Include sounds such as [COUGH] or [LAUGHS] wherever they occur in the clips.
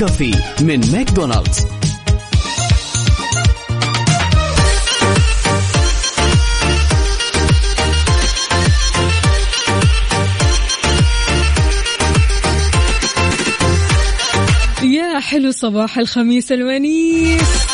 كافي من ماكدونالدز. حلو صباح الخميس الونيس.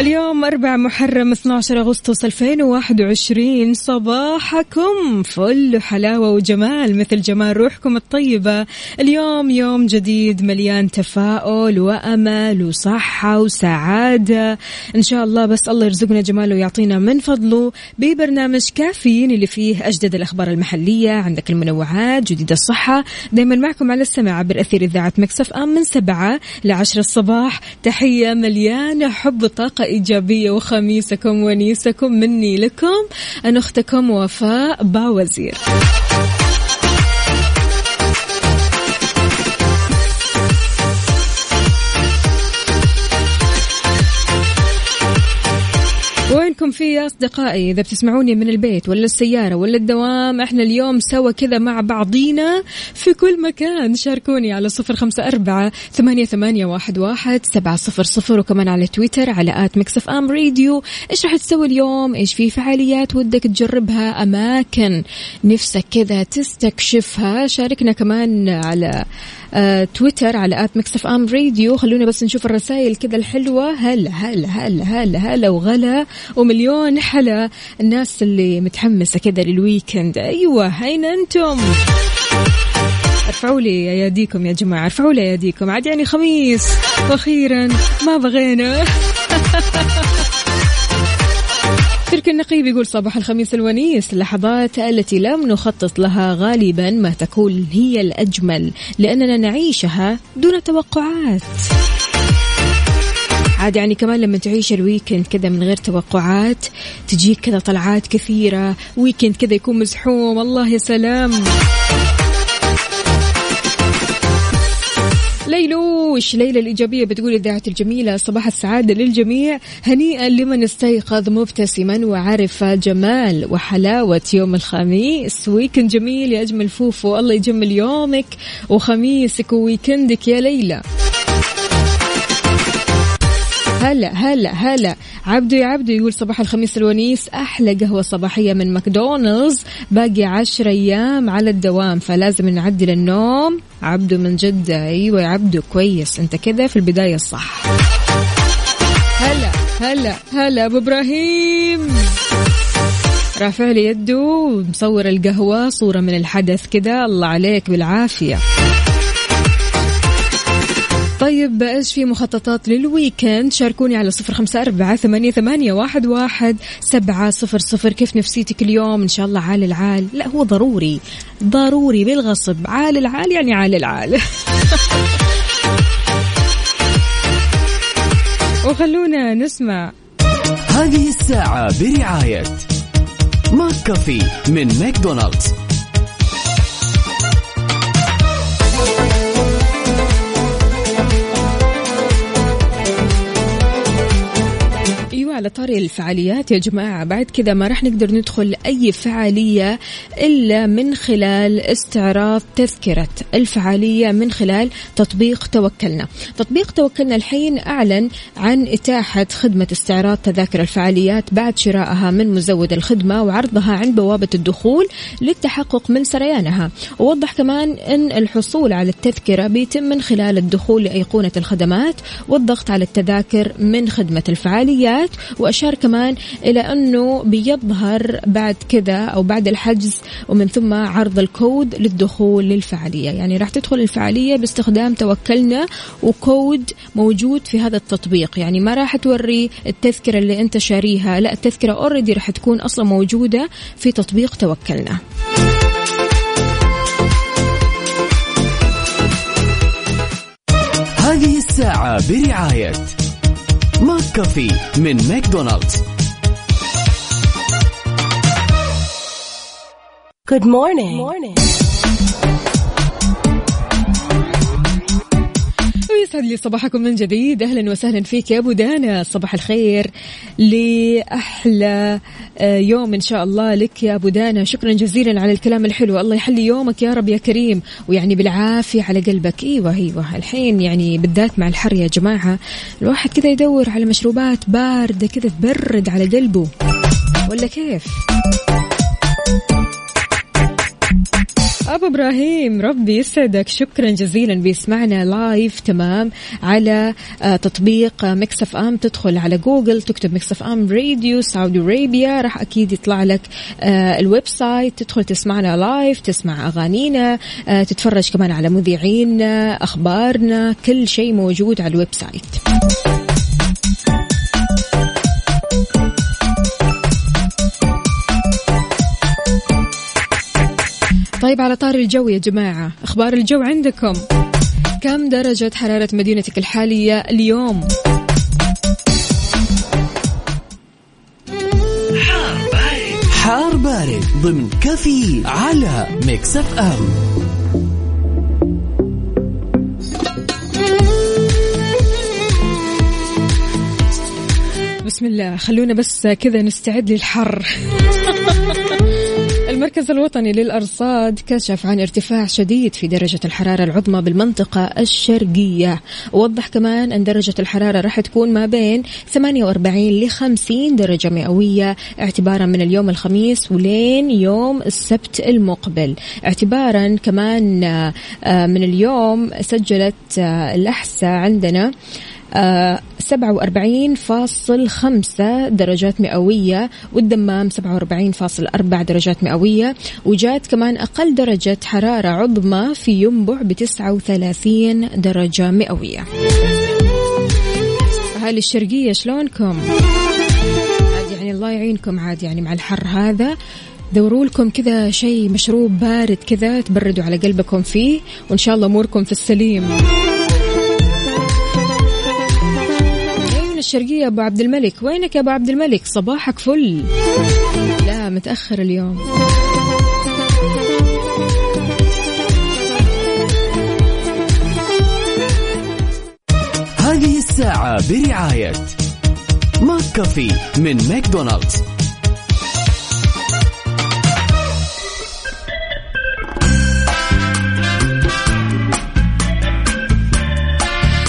اليوم 4 محرم 12 أغسطس 2021 صباحكم فل حلاوة وجمال مثل جمال روحكم الطيبة. اليوم يوم جديد مليان تفاؤل وأمل وصحة وسعادة. إن شاء الله بس الله يرزقنا جماله ويعطينا من فضله. ببرنامج كافيين اللي فيه أجدد الأخبار المحلية. عندك المنوعات جديد الصحة. دايما معكم على السمع عبر أثير إذاعة مكسف أم من سبعة لعشر الصباح. تحية مليانة حب وطاقة إيجابية وخميسكم ونيسكم مني لكم أنا أختكم وفاء باوزير. وينكم في يا أصدقائي إذا بتسمعوني من البيت ولا السيارة ولا الدوام إحنا اليوم سوا كذا مع بعضينا في كل مكان. شاركوني على صفر خمسة أربعة ثمانية, ثمانية واحد, واحد سبعة صفر صفر وكمان على تويتر على at MixFM Radio. إيش راح تسوي اليوم؟ إيش في فعاليات ودك تجربها؟ أماكن نفسك كذا تستكشفها. شاركنا كمان على تويتر على at MixFM Radio خلونا بس نشوف الرسائل كذا الحلوة. هلا هلا هلا هلا هلا وغلا. ومليون حلا الناس اللي متحمسة كذا لل weekend أيوة أين أنتم. ارفعوا لي أياديكم يا جماعة ارفعوا لي أياديكم. عاد يعني خميس وأخيرا ما بغينا. [LAUGHS] ترك النقيب يقول صباح الخميس الونيس اللحظات التي لم نخطط لها غالبا ما تكون هي الأجمل لأننا نعيشها دون توقعات. عاد يعني كمان لما تعيش ال weekend كذا من غير توقعات تجيك كذا طلعات كثيرة weekend كذا يكون مزحوم الله يا سلام. ليلوش ليلى الإيجابية بتقول إذاعة الجميلة صباح السعادة للجميع. هنيئا لمن استيقظ مبتسما وعرف جمال وحلاوة يوم الخميس. weekend جميل يا أجمل فوفو الله يجمل يومك. وخميسك وويكندك يا ليلى. هلا هلا هلا. عبدو يا عبدو يقول صباح الخميس الونيس. أحلى قهوة صباحية من ماكدونالدز. باقي عشر أيام على الدوام فلازم نعدل النوم عبدو من جدة. أيوة يا عبدو كويس. أنت كذا في البداية الصح. هلا هلا هلا أبو إبراهيم. رافع لي يده ومصور القهوة صورة من الحدث كذا. الله عليك بالعافية. طيب إيش في مخططات لل weekend؟ شاركوني على صفر خمسة أربعة ثمانية, ثمانية واحد, واحد سبعة صفر صفر. كيف نفسيتك اليوم؟ إن شاء الله عال العال. لا هو ضروري. ضروري بالغصب. عال العال يعني عال العال. [LAUGHS] وخلونا نسمع. هذه الساعة برعاية McCafé من ماكدونالدز. على طاري الفعاليات. يا جماعة بعد كذا ما راح نقدر ندخل أي فعالية إلا من خلال استعراض تذكرة الفعالية من خلال تطبيق توكلنا. تطبيق توكلنا الحين أعلن عن إتاحة خدمة استعراض تذاكر الفعاليات بعد شرائها من مزود الخدمة وعرضها عند بوابة الدخول للتحقق من سريانها. ووضح كمان إن الحصول على التذكرة بيتم من خلال الدخول لأيقونة الخدمات والضغط على التذاكر من خدمة الفعاليات وأشار كمان إلى أنه بيظهر بعد كذا أو بعد الحجز ومن ثم عرض الكود للدخول للفعالية. يعني راح تدخل الفعالية باستخدام توكلنا وكود موجود في هذا التطبيق. يعني ما راح توري التذكرة اللي أنت شاريها لا التذكرة already راح تكون أصلا موجودة في تطبيق توكلنا. الساعة برعاية McCafé من McDonald's Good morning. morning. ويسعد لي صباحكم من جديد. أهلا وسهلا فيك يا أبو دانا. صباح الخير لأحلى آه، يوم إن شاء الله لك يا أبو دانا. شكرا جزيلا على الكلام الحلو. الله يحلي يومك يا رب يا كريم. ويعني بالعافية على قلبك. إيوه إيوه. الحين يعني بالذات مع الحر يا جماعة. الواحد كذا يدور على مشروبات باردة كذا تبرد على قلبه. ولا كيف؟ أبو إبراهيم ربي يسعدك شكرا جزيلا بيسمعنا live تمام على آه، تطبيق Mix FM تدخل على جوجل تكتب Mix FM Radio Saudi Arabia راح أكيد يطلع لك آه، ال website. تدخل تسمعنا live تسمع أغانينا آه، تتفرج كمان على مذيعينا أخبارنا كل شيء موجود على ال website. طيب على طاري الجو يا جماعة أخبار الجو عندكم؟ كم درجة حرارة مدينتك الحالية اليوم؟ حار بارد ضمن كفي على Mix FM بسم الله خلونا بس كذا نستعد للحر. المركز الوطني للأرصاد كشف عن ارتفاع شديد في درجة الحرارة العظمى بالمنطقة الشرقية. ووضح كمان أن درجة الحرارة راح تكون ما بين 48 ل 50 درجة مئوية اعتبارا من اليوم الخميس ولين يوم السبت المقبل. اعتبارا كمان آه، من اليوم سجلت آه، الأحساء عندنا سبعة وأربعين فاصل خمسة درجات مئوية والدمام سبعة وأربعين فاصل أربع درجات مئوية وجات كمان أقل درجة حرارة عظمى في ينبع بتسعة وثلاثين درجة مئوية. أهالي الشرقية شلونكم؟ عاد يعني الله يعينكم عاد يعني مع الحر هذا. دوروا لكم كذا شيء مشروب بارد كذا تبردوا على قلبكم فيه وإن شاء الله أموركم في السليم. الشرقية أبو عبد الملك. وينك يا أبو عبد الملك؟ صباحك فل. لا متأخر اليوم. هذه الساعة برعاية McCafé من ماكدونالدز.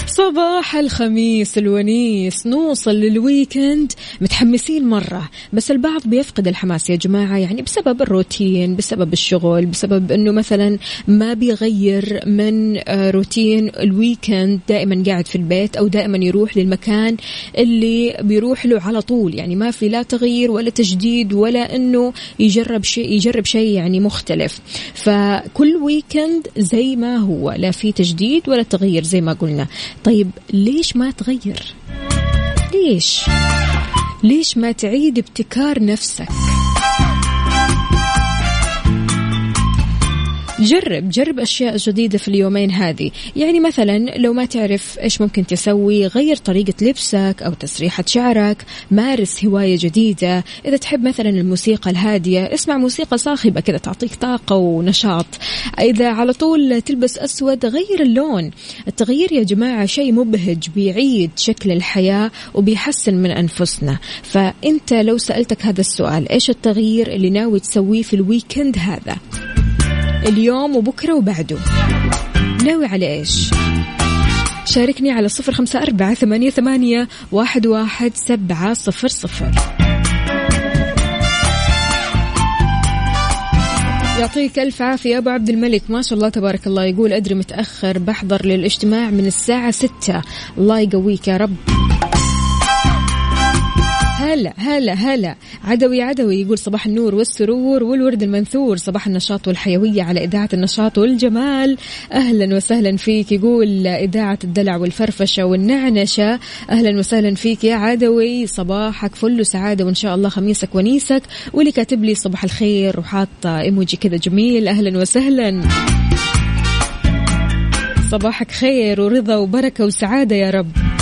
صباح الخميس الونيس. نوصل لل weekend متحمسين مرة بس البعض بيفقد الحماس يا جماعة يعني بسبب الروتين بسبب الشغل بسبب أنه مثلا ما بيغير من آه، روتين ال weekend دائما قاعد في البيت أو دائما يروح للمكان اللي بيروح له على طول. يعني ما في لا تغيير ولا تجديد ولا أنه يجرب شيء يجرب شيء يعني مختلف. فكل ويكند زي ما هو لا في تجديد ولا تغيير زي ما قلنا. طيب ليش ما تغير؟ ليش؟ ليش ما تعيد ابتكار نفسك؟ جرب جرب أشياء جديدة في اليومين هذه. يعني مثلا لو ما تعرف إيش ممكن تسوي غير طريقة لبسك أو تسريحة شعرك مارس هواية جديدة. إذا تحب مثلا الموسيقى الهادية اسمع موسيقى صاخبة كذا تعطيك طاقة ونشاط. إذا على طول تلبس أسود غير اللون. التغيير يا جماعة شيء مبهج بيعيد شكل الحياة وبيحسن من أنفسنا. فأنت لو سألتك هذا السؤال إيش التغيير اللي ناوي تسويه في الويكند هذا؟ اليوم وبكرة وبعده. ناوي على إيش؟ شاركني على صفر خمسة أربعة ثمانية, ثمانية واحد, واحد سبعة صفر صفر. يعطيك ألف عافية أبو عبد الملك. ما شاء الله تبارك الله. يقول أدري متأخر بحضر للاجتماع من الساعة ستة. الله يقويك يا رب. هلا هلا هلا. عدوي عدوي يقول صباح النور والسرور والورد المنثور صباح النشاط والحيوية على إذاعة النشاط والجمال. أهلا وسهلا فيك يقول إذاعة الدلع والفرفشة والنعنشة. أهلا وسهلا فيك يا عدوي صباحك فل سعادة وإن شاء الله خميسك ونيسك. واللي كاتب لي صباح الخير وحاطة إيموجي كذا جميل. أهلا وسهلا. صباحك خير ورضا وبركة وسعادة يا رب.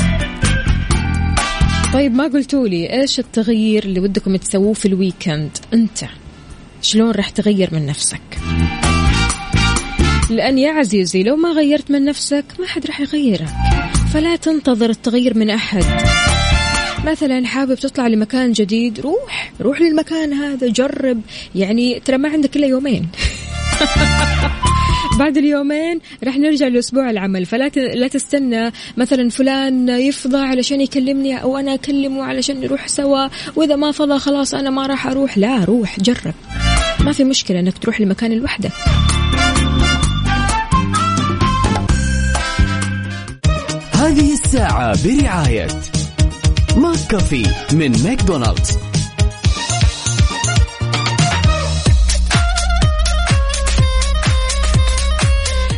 طيب ما قلتوا لي إيش التغيير اللي ودكم تسووه في ال weekend؟ أنت شلون راح تغير من نفسك؟ لأن يا عزيزي لو ما غيرت من نفسك ما حد راح يغيرك. فلا تنتظر التغيير من أحد. مثلا حابب تطلع لمكان جديد روح روح للمكان هذا جرب. يعني ترى ما عندك إلا يومين. [LAUGHS] بعد اليومين راح نرجع لأسبوع العمل فلا لا تستنى. مثلا فلان يفضى علشان يكلمني أو أنا أكلمه علشان نروح سوا. وإذا ما فضى خلاص أنا ما راح أروح. لا روح جرب. ما في مشكلة إنك تروح لمكان لوحدك هذه الساعة برعاية McCafé من ماكدونالدز.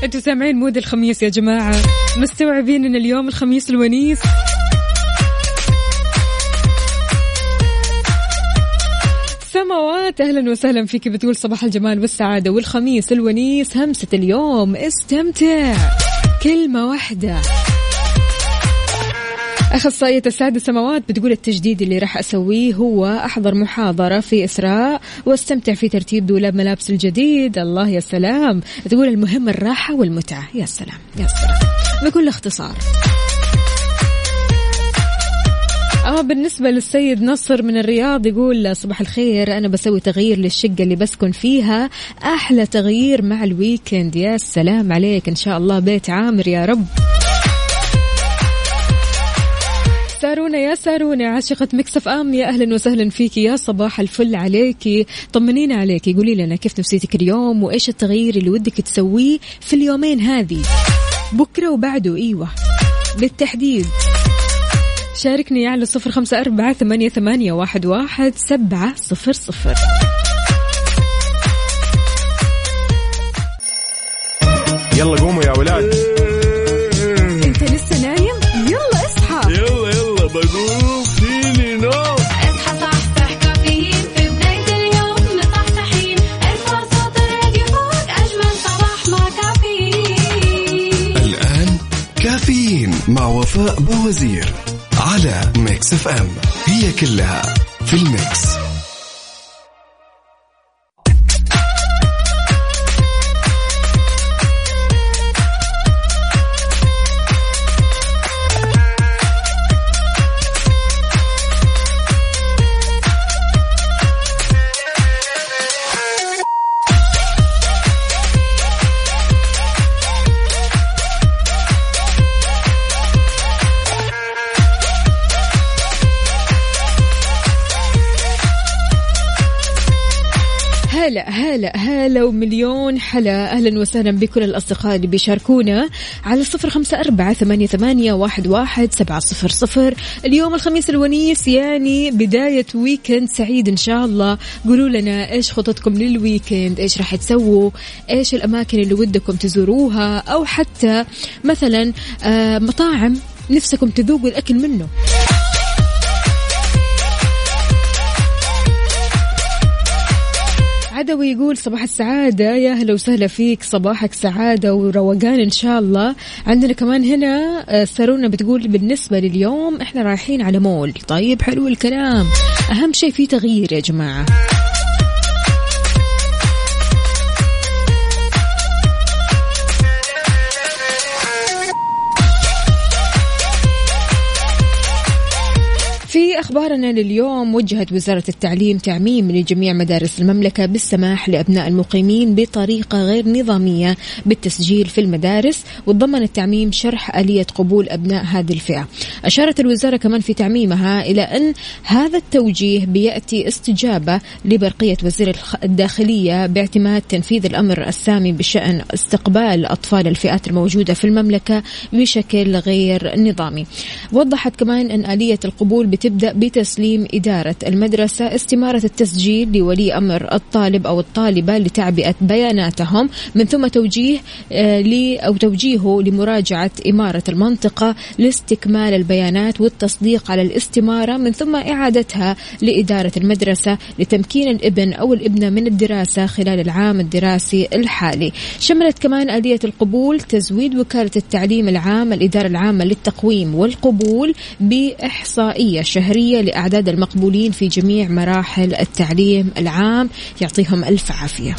أنتوا سامعين mood الخميس يا جماعة. مستوعبين ان اليوم الخميس الونيس. سماوات أهلا وسهلا فيك بتقول صباح الجمال والسعادة والخميس الونيس. همسة اليوم استمتع. كلمة واحدة. أخصائية السعادة سماوات بتقول التجديد اللي راح أسويه هو أحضر محاضرة في إسراء واستمتع في ترتيب دولاب ملابس الجديد. الله يا سلام. تقول المهم الراحة والمتعة. يا سلام. يا سلام. بكل اختصار. أما بالنسبة للسيد نصر من الرياض يقول صباح الخير. أنا بسوي تغيير للشقة اللي بسكن فيها. أحلى تغيير مع ال weekend يا سلام عليك. إن شاء الله بيت عامر يا رب. سارونا يا سارونا عاشقة Mix FM. يا أهلا وسهلا فيكي يا صباح الفل عليكي طمنينا عليكي قولي لنا كيف نفسيتك اليوم وإيش التغيير اللي ودك تسويه في اليومين هذه؟ بكرة وبعده. إيوه. بالتحديد. شاركني على صفر خمسة أربعة ثمانية, ثمانية واحد, واحد سبعة صفر صفر. يلا قوموا يا ولاد. وفاء بوزير على ميكس اف ام. هي كلها في الميكس. هلا هلا ومليون حلا. أهلا وسهلا بكل الأصدقاء اللي بيشاركونا على صفر خمسة أربعة ثمانية, ثمانية واحد, واحد سبعة صفر صفر. اليوم الخميس الونيس يعني بداية weekend سعيد إن شاء الله. قولوا لنا إيش خططكم لل weekend إيش راح تسووا؟ إيش الأماكن اللي ودكم تزوروها؟ أو حتى مثلا آه مطاعم نفسكم تذوقوا الأكل منه. عدوي يقول صباح السعادة يا هلا وسهلا فيك. صباحك سعادة وروقان إن شاء الله. عندنا كمان هنا آه، سارونا بتقول بالنسبة لليوم إحنا رايحين على مول. طيب حلو الكلام. أهم شيء في تغيير يا جماعة. أخبارنا لليوم وجهت وزارة التعليم تعميم لجميع مدارس المملكة بالسماح لأبناء المقيمين بطريقة غير نظامية بالتسجيل في المدارس وتضمن التعميم شرح آلية قبول أبناء هذه الفئة. أشارت الوزارة كمان في تعميمها إلى أن هذا التوجيه بيأتي استجابة لبرقية وزير الداخلية باعتماد تنفيذ الأمر السامي بشأن استقبال أطفال الفئات الموجودة في المملكة بشكل غير نظامي. وضحت كمان أن آلية القبول بتبدأ بتسجيل بتسليم إدارة المدرسة استمارة التسجيل لولي أمر الطالب أو الطالبة لتعبئة بياناتهم من ثم توجيه آه، ل أو توجيهه لمراجعة إمارة المنطقة لاستكمال البيانات والتصديق على الاستمارة من ثم إعادتها لإدارة المدرسة لتمكين الابن أو الابنة من الدراسة خلال العام الدراسي الحالي. شملت كمان آلية القبول تزويد وكالة التعليم العام الإدارة العامة للتقويم والقبول بإحصائية شهرية لأعداد المقبولين في جميع مراحل التعليم العام. يعطيهم ألف عافية.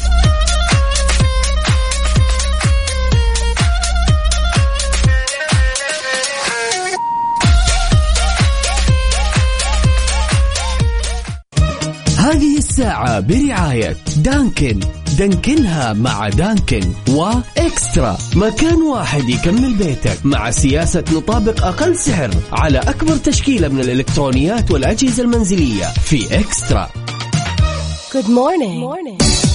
هذه الساعة برعاية دانكن دانكنها مع دانكن وإكسترا مكان واحد يكمل بيتك مع سياسة نطابق أقل سعر على أكبر تشكيلة من الإلكترونيات والأجهزة المنزلية في إكسترا Good morning. morning.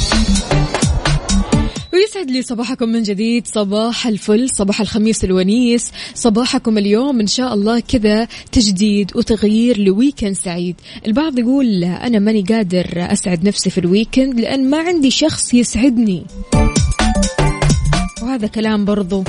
ويسعد لي صباحكم من جديد. صباح الفل صباح الخميس الونيس. صباحكم اليوم إن شاء الله كذا تجديد وتغيير ل weekend سعيد. البعض يقول أنا ماني قادر أسعد نفسي في الويكند لأن ما عندي شخص يسعدني. وهذا كلام برضو.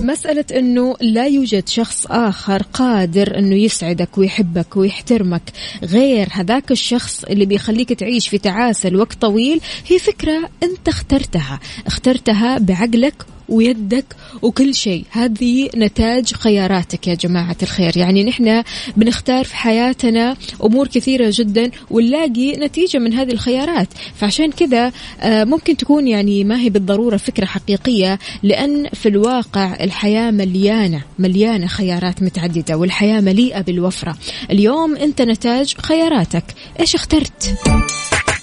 مسألة أنه لا يوجد شخص آخر قادر أنه يسعدك ويحبك ويحترمك. غير هذاك الشخص اللي بيخليك تعيش في تعاسة لوقت طويل هي فكرة أنت اخترتها. اخترتها بعقلك ويدك وكل شيء. هذه نتاج خياراتك يا جماعة الخير. يعني نحن بنختار في حياتنا أمور كثيرة جدا ونلاقي نتيجة من هذه الخيارات. فعشان كذا آه، ممكن تكون يعني ما هي بالضرورة فكرة حقيقية لأن في الواقع الحياة مليانة مليانة خيارات متعددة والحياة مليئة بالوفرة. اليوم أنت نتاج خياراتك. إيش اخترت؟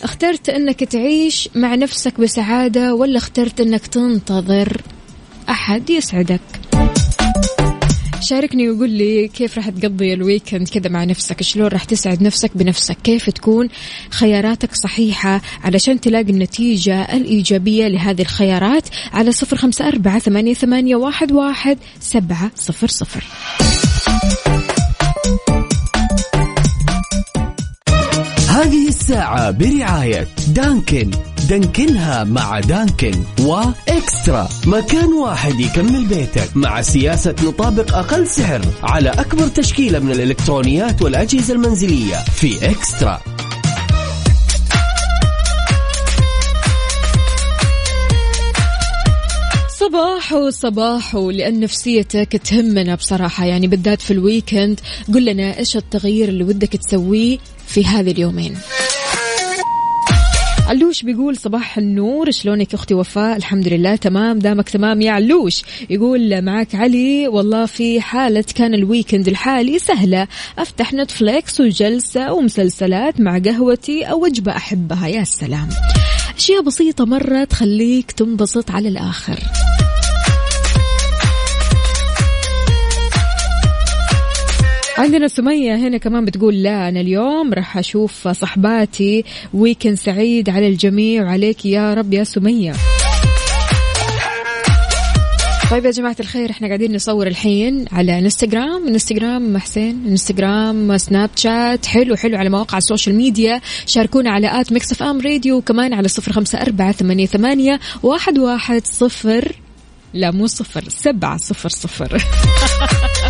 اخترت أنك تعيش مع نفسك بسعادة ولا اخترت أنك تنتظر؟ أحد يسعدك. شاركني وقول لي كيف راح تقضي الويكند كذا مع نفسك؟ شلون راح تسعد نفسك بنفسك؟ كيف تكون خياراتك صحيحة علشان تلاقي النتيجة الإيجابية لهذه الخيارات على صفر خمسة أربعة ثمانية, ثمانية واحد, واحد سبعة صفر صفر. هذه الساعة برعاية دانكن. دانكنها مع دانكن وإكسترا. مكان واحد يكمل بيتك مع سياسة نطابق أقل سعر على أكبر تشكيلة من الإلكترونيات والأجهزة المنزلية في إكسترا. صباحو صباحو لأن نفسيتك تهمنا بصراحة. يعني بالذات في ال weekend قل لنا إيش التغيير اللي ودك تسويه في هذه اليومين؟ علوش بيقول صباح النور شلونك أختي وفاء؟ الحمد لله تمام دامك تمام يا علوش. يقول معك علي والله في حالة كان ال weekend الحالي سهلة. أفتح نتفليكس وجلسة ومسلسلات مع قهوتي أو وجبة أحبها يا سلام. أشياء بسيطة مرة تخليك تنبسط على الآخر. عندنا سمية هنا كمان بتقول لا أنا اليوم راح أشوف صحباتي weekend سعيد على الجميع وعليك يا رب يا سمية. طيب يا جماعة الخير إحنا قاعدين نصور الحين على إنستغرام إنستغرام حسين إنستغرام سناب شات حلو حلو على مواقع ال social media. شاركونا على at Mix FM Radio وكمان على صفر خمسة أربعة ثمانية, ثمانية واحد, واحد صفر لا مو صفر سبعة صفر صفر. [LAUGHS]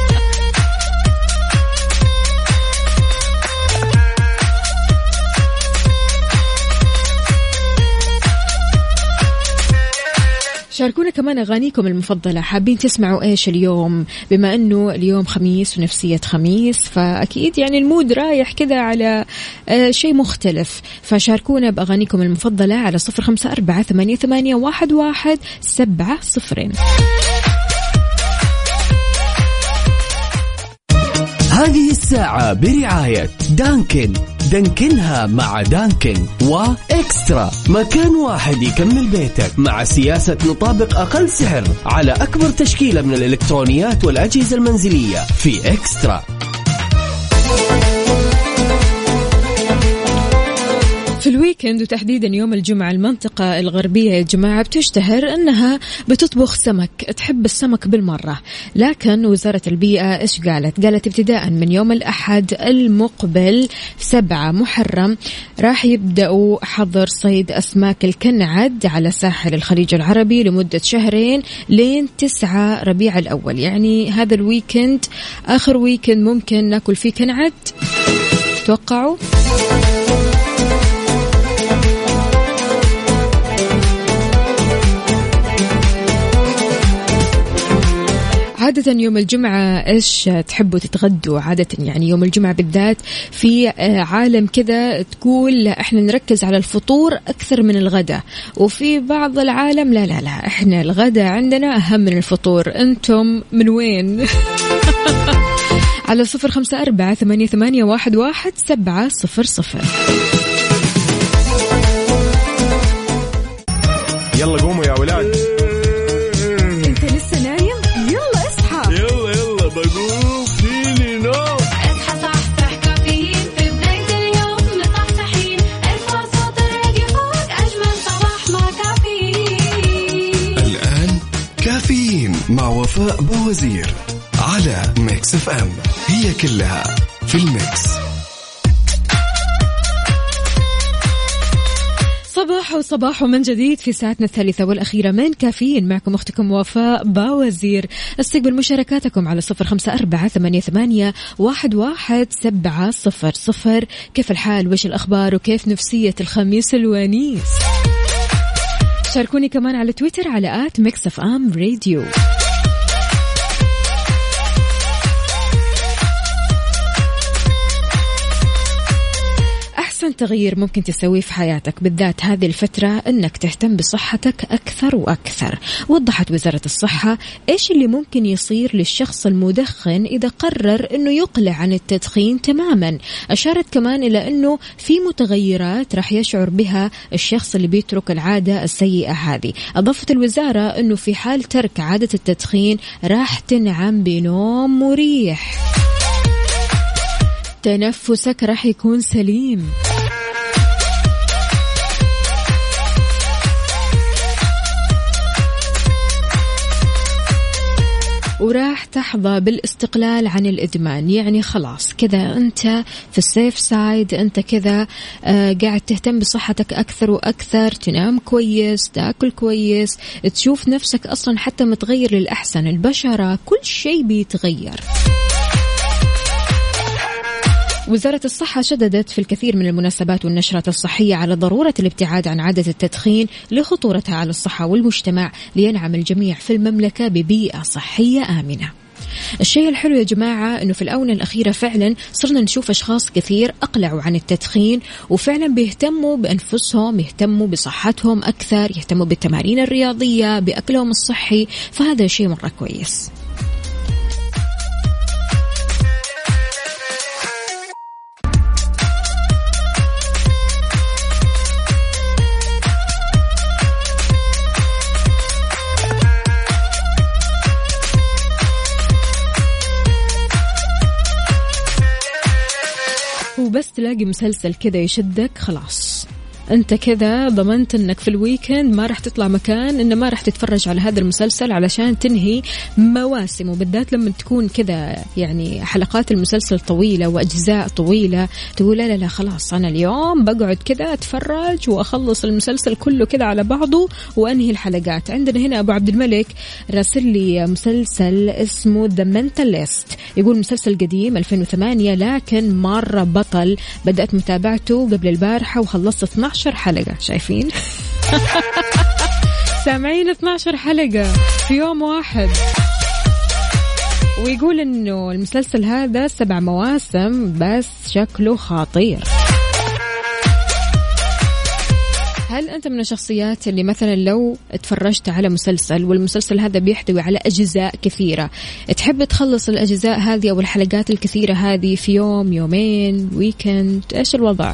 شاركونا كمان أغانيكم المفضلة. حابين تسمعوا إيش اليوم؟ بما أنه اليوم خميس ونفسية خميس فأكيد يعني المود رايح كذا على آه، شيء مختلف. فشاركونا بأغانيكم المفضلة على صفر خمسة أربعة ثمانية, واحد, واحد سبعة صفرين. هذه الساعة برعاية دانكن. دانكنها مع دانكن وإكسترا. مكان واحد يكمل بيتك مع سياسة نطابق أقل سعر على أكبر تشكيلة من الإلكترونيات والأجهزة المنزلية في إكسترا. في ال weekend وتحديدا يوم الجمعة المنطقة الغربية يا جماعة بتشتهر أنها بتطبخ سمك تحب السمك بالمرة. لكن وزارة البيئة إيش قالت؟ قالت ابتداء من يوم الأحد المقبل سبعة محرم راح يبدأوا حظر صيد أسماك الكنعد على ساحل الخليج العربي لمدة شهرين لين تسعة ربيع الأول. يعني هذا ال weekend آخر weekend ممكن ناكل فيه كنعد. توقعوا؟ عادة يوم الجمعة إيش تحبوا تتغدوا؟ عادة يعني يوم الجمعة بالذات في آه، عالم كذا تقول لا إحنا نركز على الفطور أكثر من الغداء وفي بعض العالم لا لا لا إحنا الغداء عندنا أهم من الفطور. أنتم من وين؟ [LAUGHS] على صفر خمسة أربعة ثمانية, ثمانية واحد, واحد سبعة صفر صفر. يلا قوموا يا ولاد. وفاء بوزير على Mix FM هي كلها في ال mix. صباح وصباح من جديد في ساعتنا الثالثة والأخيرة من كافيين. معكم أختكم وفاء باوزير استقبل مشاركاتكم على صفر خمسة أربعة ثمانية, ثمانية واحد, واحد سبعة صفر صفر. كيف الحال؟ وش الأخبار؟ وكيف نفسية الخميس الونيس؟ شاركوني كمان على تويتر على at Mix FM Radio أحسن تغيير ممكن تسويه في حياتك بالذات هذه الفترة أنك تهتم بصحتك أكثر وأكثر. وضحت وزارة الصحة إيش اللي ممكن يصير للشخص المدخن إذا قرر أنه يقلع عن التدخين تماما؟ أشارت كمان إلى أنه في متغيرات راح يشعر بها الشخص اللي بيترك العادة السيئة هذه. أضافت الوزارة أنه في حال ترك عادة التدخين راح تنعم بنوم مريح. تنفسك راح يكون سليم. وراح تحظى بالاستقلال عن الإدمان. يعني خلاص كذا أنت في السيف سايد أنت كذا آه قاعد تهتم بصحتك أكثر وأكثر تنام كويس تاكل كويس تشوف نفسك أصلا حتى متغير للأحسن. البشرة كل شيء بيتغير. وزارة الصحة شددت في الكثير من المناسبات والنشرات الصحية على ضرورة الابتعاد عن عادة التدخين لخطورتها على الصحة والمجتمع لينعم الجميع في المملكة ببيئة صحية آمنة. الشيء الحلو يا جماعة أنه في الآونة الأخيرة فعلا صرنا نشوف أشخاص كثير أقلعوا عن التدخين وفعلا بيهتموا بأنفسهم يهتموا بصحتهم أكثر يهتموا بالتمارين الرياضية بأكلهم الصحي فهذا شيء مرة كويس وبس تلاقي مسلسل كذا يشدك خلاص. أنت كذا ضمنت إنك في ال weekend ما راح تطلع مكان إنه ما راح تتفرج على هذا المسلسل علشان تنهي مواسم وبالذات لما تكون كذا يعني حلقات المسلسل طويلة وأجزاء طويلة تقول لا لا لا خلاص أنا اليوم بقعد كذا أتفرج وأخلص المسلسل كله كذا على بعضه وأنهي الحلقات. عندنا هنا أبو عبد الملك راسل لي مسلسل اسمه The Mentalist يقول مسلسل قديم 2008 لكن مرة بطل. بدأت متابعته قبل البارحة وخلصت 12 حلقة شايفين؟ [LAUGHS] سامعين 12 حلقة في يوم واحد. ويقول إنه المسلسل هذا سبع مواسم بس شكله خطير. هل أنت من الشخصيات اللي مثلا لو تفرجت على مسلسل والمسلسل هذا بيحتوي على أجزاء كثيرة تحب تخلص الأجزاء هذه أو الحلقات الكثيرة هذه في يوم يومين ويكند إيش الوضع؟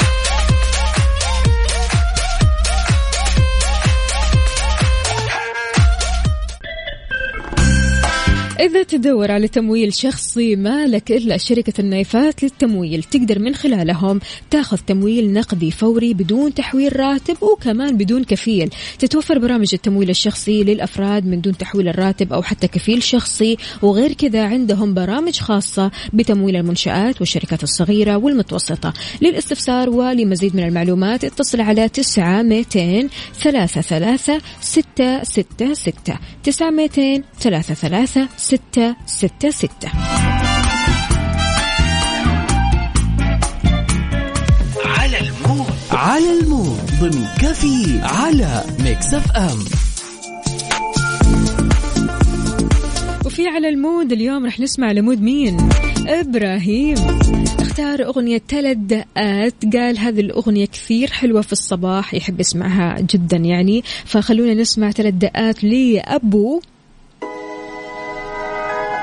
إذا تدور على تمويل شخصي ما لك إلا شركة النايفات للتمويل. تقدر من خلالهم تاخذ تمويل نقدي فوري بدون تحويل راتب وكمان بدون كفيل. تتوفر برامج التمويل الشخصي للأفراد من دون تحويل الراتب أو حتى كفيل شخصي وغير كذا عندهم برامج خاصة بتمويل المنشآت والشركات الصغيرة والمتوسطة. للاستفسار ولمزيد من المعلومات اتصل على تسعة ميتين ثلاثة ثلاثة ستة ستة ستة. تسعة ميتين ثلاثة ثلاثة ستة ستة ستة على ال mood. على ال mood. ضمن كفي على Mix FM وفي على ال mood اليوم رح نسمع ل mood مين؟ إبراهيم. اختار أغنية ثلاث دقات قال هذه الأغنية كثير حلوة في الصباح يحب يسمعها جدا يعني. فخلونا نسمع ثلاث دقات لأبو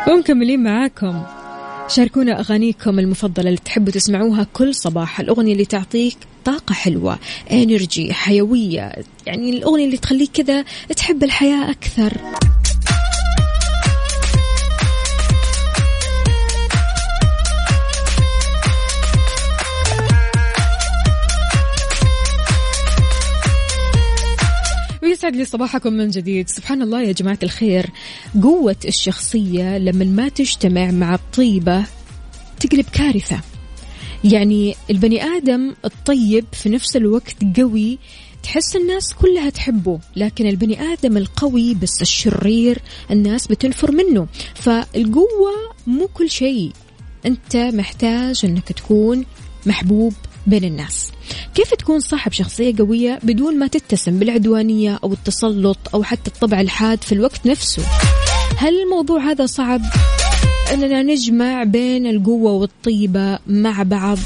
ومكملين معاكم. شاركونا أغانيكم المفضلة اللي تحبوا تسمعوها كل صباح. الأغنية اللي تعطيك طاقة حلوة انرجي حيوية. يعني الأغنية اللي تخليك كذا تحب الحياة أكثر. ويسعد لي صباحكم من جديد. سبحان الله يا جماعة الخير. قوة الشخصية لما ما تجتمع مع الطيبة تقلب كارثة. يعني البني آدم الطيب في نفس الوقت قوي تحس الناس كلها تحبه لكن البني آدم القوي بس الشرير الناس بتنفر منه. فالقوة مو كل شيء. أنت محتاج أنك تكون محبوب بين الناس. كيف تكون صاحب شخصية قوية بدون ما تتسم بالعدوانية أو التسلط أو حتى الطبع الحاد في الوقت نفسه؟ هل الموضوع هذا صعب؟ أننا نجمع بين القوة والطيبة مع بعض.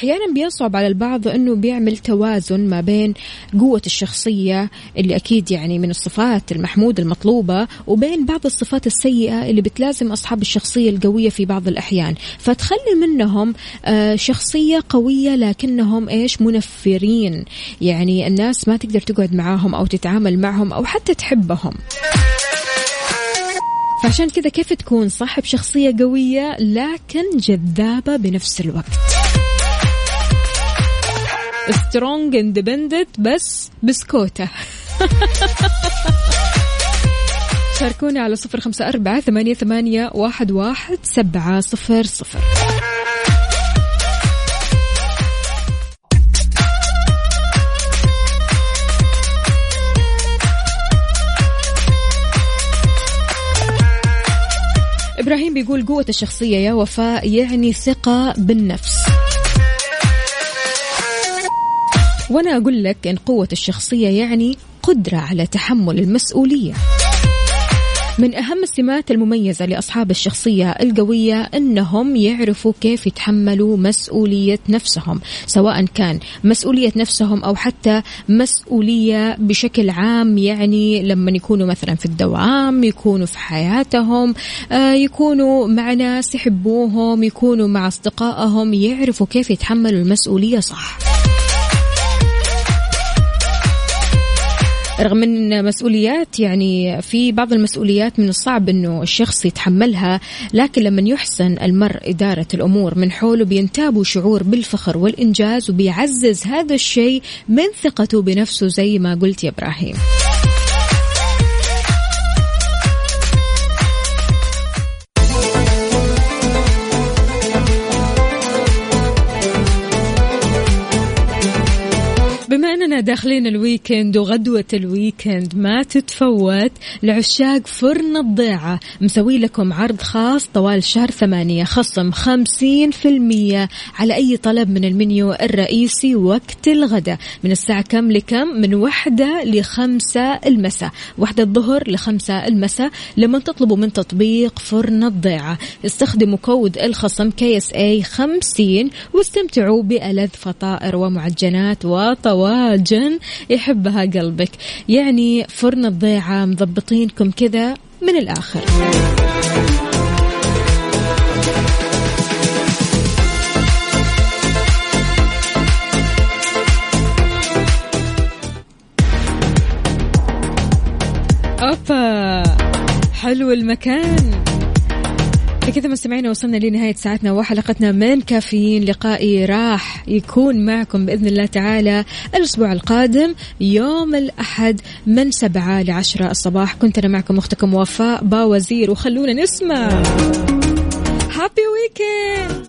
أحيانا بيصعب على البعض إنه بيعمل توازن ما بين قوة الشخصية اللي أكيد يعني من الصفات المحموده المطلوبة وبين بعض الصفات السيئة اللي بتلازم أصحاب الشخصية القوية في بعض الأحيان. فتخلي منهم آه، شخصية قوية لكنهم إيش؟ منفرين. يعني الناس ما تقدر تقعد معاهم أو تتعامل معهم أو حتى تحبهم. فعشان كذا كيف تكون صاحب شخصية قوية لكن جذابة بنفس الوقت؟ strong independent بس بسكوتة [LAUGHS] شاركونا على صفر خمسة أربعة ثمانية, ثمانية واحد, واحد سبعة صفر صفر. إبراهيم بيقول قوة الشخصية يا وفاء يعني ثقة بالنفس. وأنا أقول لك إن قوة الشخصية يعني قدرة على تحمل المسؤولية. من أهم السمات المميزة لأصحاب الشخصية القوية أنهم يعرفوا كيف يتحملوا مسؤولية نفسهم سواء كان مسؤولية نفسهم أو حتى مسؤولية بشكل عام يعني لما يكونوا مثلا في الدوام يكونوا في حياتهم آه، يكونوا مع ناس يحبوهم يكونوا مع أصدقائهم يعرفوا كيف يتحملوا المسؤولية صح. رغم ان مسؤوليات يعني في بعض المسؤوليات من الصعب إنه الشخص يتحملها لكن لما يحسن المرء إدارة الأمور من حوله بينتابه شعور بالفخر والإنجاز وبيعزز هذا الشيء من ثقته بنفسه زي ما قلت يا إبراهيم. داخلين ال weekend وغدوة ال weekend ما تتفوت. لعشاق فرن الضيعة. مسوي لكم عرض خاص طوال شهر ثمانية. خصم خمسين في المية على أي طلب من المنيو الرئيسي وقت الغداء. من الساعة كم لكم؟ من واحدة لخمسة المساء. واحدة الظهر لخمسة المساء. لما تطلبوا من تطبيق فرن الضيعة. استخدموا كود الخصم KSA خمسين واستمتعوا بألذ فطائر ومعجنات وطواجن. يحبها قلبك. يعني فرن الضيعة مضبطينكم كذا من الآخر. أوبا حلو المكان. بكذا مستمعينا وصلنا لنهاية ساعتنا وحلقتنا من كافيين لقائي راح يكون معكم بإذن الله تعالى الأسبوع القادم يوم الأحد من سبعة لعشرة الصباح. كنت أنا معكم أختكم وفاء باوزير وخلونا نسمع. هابي ويكند